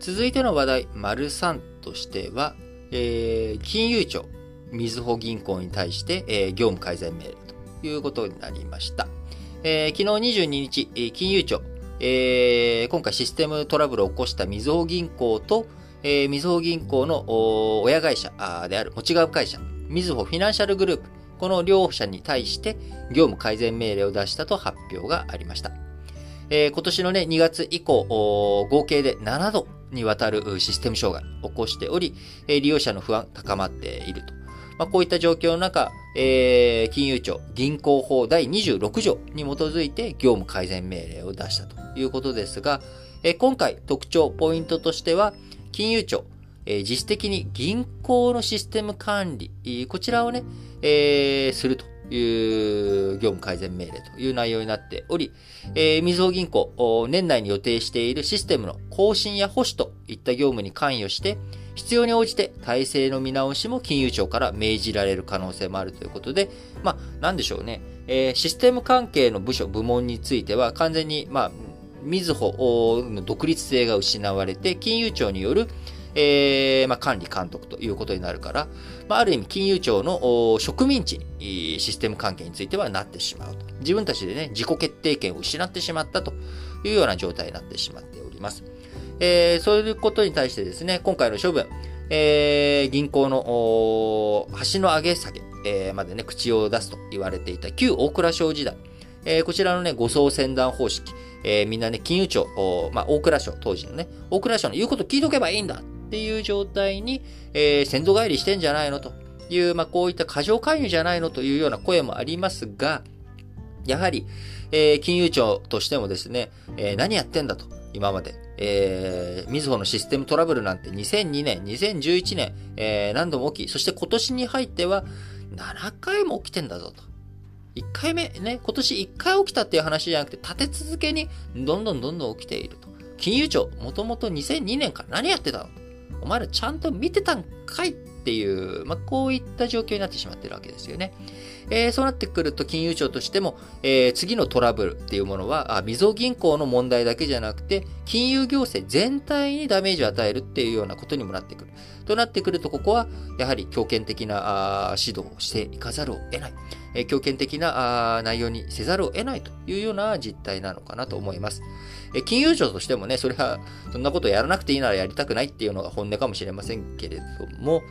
続いての話題、丸3としては、えー、金融庁、みずほ銀行に対して、えー、業務改善命令ということになりました。えー、昨日22日、金融庁、えー、今回システムトラブルを起こしたみずほ銀行と、えー、みずほ銀行の親会社である持ち株会社、みずほフィナンシャルグループ、この両社に対して業務改善命令を出したと発表がありました。えー、今年のね、2月以降、合計で7度にわたるシステム障害を起こしており、利用者の不安高まっていると。まあ、こういった状況の中、えー、金融庁銀行法第26条に基づいて業務改善命令を出したということですが、えー、今回特徴、ポイントとしては、金融庁、えー、実質的に銀行のシステム管理、こちらをね、えー、するという業務改善命令という内容になっており、えー、みずほ銀行、年内に予定しているシステムの更新や保守といった業務に関与して、必要に応じて体制の見直しも金融庁から命じられる可能性もあるということで、まあ、なんでしょうね。えー、システム関係の部署、部門については完全に、まあ、みずほの独立性が失われて、金融庁による、えー、まあ、管理監督ということになるから、まあ、ある意味金融庁の植民地にシステム関係についてはなってしまうと。自分たちでね、自己決定権を失ってしまったというような状態になってしまっております。えー、そういうことに対してですね、今回の処分、えー、銀行の橋の上げ下げ、えー、までね、口を出すと言われていた旧大蔵省時代、えー、こちらのね、護送船団方式、えー、みんなね、金融庁、まあ、大蔵省、当時のね、大蔵省の言うこと聞いとけばいいんだっていう状態に、えー、先祖返りしてんじゃないのという、まあ、こういった過剰介入じゃないのというような声もありますが、やはり、えー、金融庁としてもですね、えー、何やってんだと。今まで。えー、みずほのシステムトラブルなんて2002年、2011年、えー、何度も起き、そして今年に入っては7回も起きてんだぞと。1回目、ね、今年1回起きたっていう話じゃなくて、立て続けにどんどんどんどん起きていると。金融庁、もともと2002年から何やってたのお前らちゃんと見てたんかいっていう、まあ、こういった状況になってしまってるわけですよね。えー、そうなってくると金融庁としても、えー、次のトラブルっていうものは、あ、みずほ銀行の問題だけじゃなくて、金融行政全体にダメージを与えるっていうようなことにもなってくる。となってくると、ここは、やはり強権的なあ指導をしていかざるを得ない。えー、強権的なあ内容にせざるを得ないというような実態なのかなと思います。え金融庁としてもね、それは、そんなことやらなくていいならやりたくないっていうのが本音かもしれませんけれども、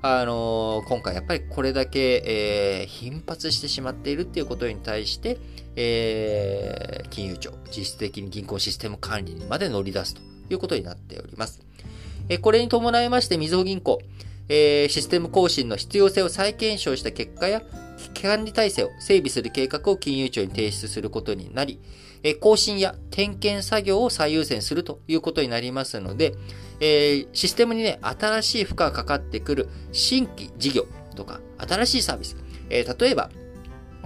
あの、今回やっぱりこれだけ、えー、頻発してしまっているっていうことに対して、えー、金融庁、実質的に銀行システム管理にまで乗り出すということになっております。えこれに伴いまして、みずほ銀行、えシステム更新の必要性を再検証した結果や、管理体制を整備する計画を金融庁に提出することになり、え更新や点検作業を最優先するということになりますので、えー、システムにね、新しい負荷がかかってくる新規事業とか、新しいサービス。えー、例えば、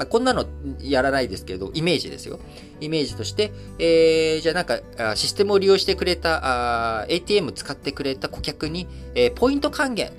こんなのやらないですけど、イメージですよ。イメージとして、えー、じゃあなんか、システムを利用してくれた、ATM 使ってくれた顧客に、えー、ポイント還元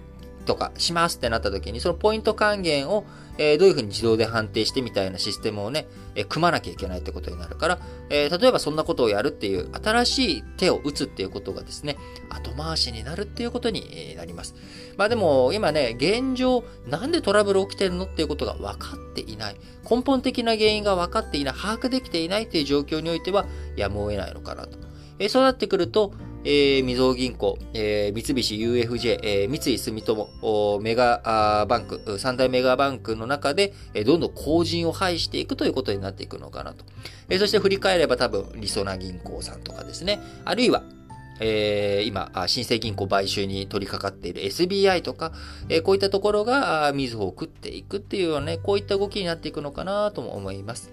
とかしますってなった時に、そのポイント還元を、えー、どういうふうに自動で判定してみたいなシステムをね、えー、組まなきゃいけないってことになるから、えー、例えばそんなことをやるっていう、新しい手を打つっていうことがですね、後回しになるっていうことになります。まあでも、今ね、現状、なんでトラブル起きてるのっていうことが分かっていない。根本的な原因が分かっていない、把握できていないっていう状況においては、やむを得ないのかなと。えー、そうなってくると、えー、みずほ銀行、えー、三菱 UFJ、えー、三井住友、メガバンク、三大メガバンクの中で、えー、どんどん後陣を排していくということになっていくのかなと。えー、そして振り返れば多分、りそな銀行さんとかですね。あるいは、えー、今、新生銀行買収に取り掛かっている SBI とか、えー、こういったところが、みずほを食っていくっていうようなね、こういった動きになっていくのかなとも思います。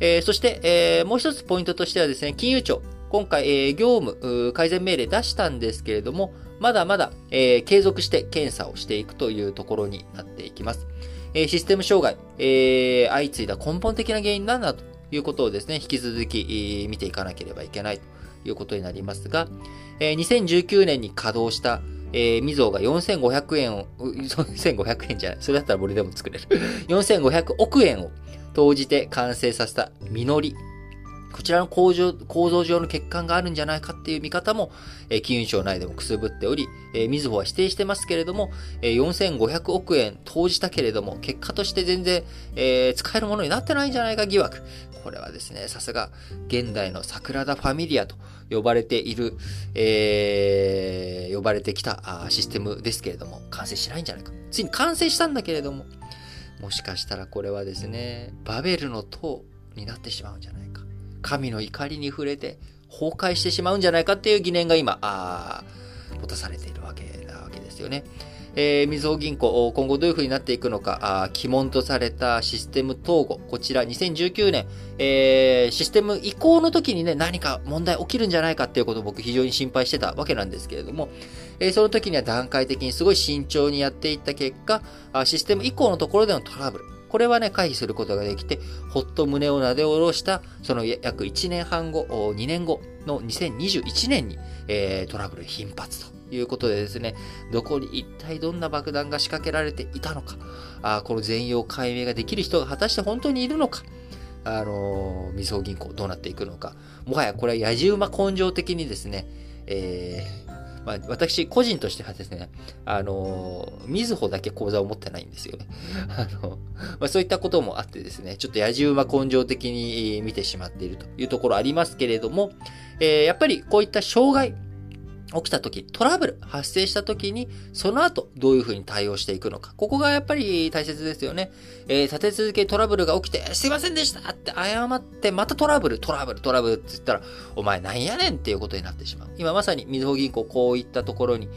えー、そして、えー、もう一つポイントとしてはですね、金融庁。今回、えー、業務改善命令出したんですけれども、まだまだ、えー、継続して検査をしていくというところになっていきます。え、システム障害、え、相次いだ根本的な原因なんだということをですね、引き続き、え、見ていかなければいけないということになりますが、えー、2019年に稼働した、えー、みぞが4500円を、4500円じゃない、それだったら俺でも作れる。4500億円を投じて完成させた実り、こちらの構造構造上の欠陥があるんじゃないかっていう見方も、え、金融庁内でもくすぶっており、えー、みずほは否定してますけれども、え、4500億円投じたけれども、結果として全然、えー、使えるものになってないんじゃないか疑惑。これはですね、さすが、現代の桜田ファミリアと呼ばれている、えー、呼ばれてきたシステムですけれども、完成しないんじゃないか。ついに完成したんだけれども、もしかしたらこれはですね、バベルの塔になってしまうんじゃないか。神の怒りに触れて崩壊してしまうんじゃないかっていう疑念が今、あ持たされているわけなわけですよね。えー、みずほ銀行、今後どういう風になっていくのか、あ鬼門とされたシステム統合、こちら2019年、えー、システム移行の時にね、何か問題起きるんじゃないかっていうことを僕非常に心配してたわけなんですけれども、えー、その時には段階的にすごい慎重にやっていった結果、システム移行のところでのトラブル、これはね、回避することができて、ほっと胸をなで下ろした、その約1年半後、2年後の2021年に、えー、トラブル頻発ということでですね、どこに一体どんな爆弾が仕掛けられていたのか、あこの全容解明ができる人が果たして本当にいるのか、あのー、みずほ銀行どうなっていくのか、もはやこれはやじ馬根性的にですね、えー、まあ、私、個人としてはですね、あの、みずほだけ口座を持ってないんですよね。あの、まあ、そういったこともあってですね、ちょっと野じ馬根性的に見てしまっているというところありますけれども、えー、やっぱりこういった障害、起きた時、トラブル発生した時に、その後どういうふうに対応していくのか。ここがやっぱり大切ですよね。えー、立て続けトラブルが起きて、すいませんでしたって謝って、またトラブル、トラブル、トラブルって言ったら、お前なんやねんっていうことになってしまう。今まさにみずほ銀行こういったところに、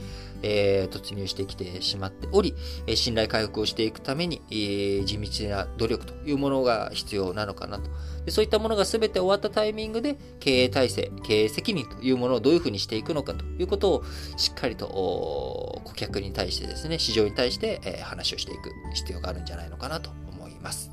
えー、突入してきてしまっており、え信頼回復をしていくために、えー、地道な努力というものが必要なのかなと。でそういったものが全て終わったタイミングで、経営体制、経営責任というものをどういうふうにしていくのかということを、しっかりと顧客に対してですね、市場に対して、えー、話をしていく必要があるんじゃないのかなと思います。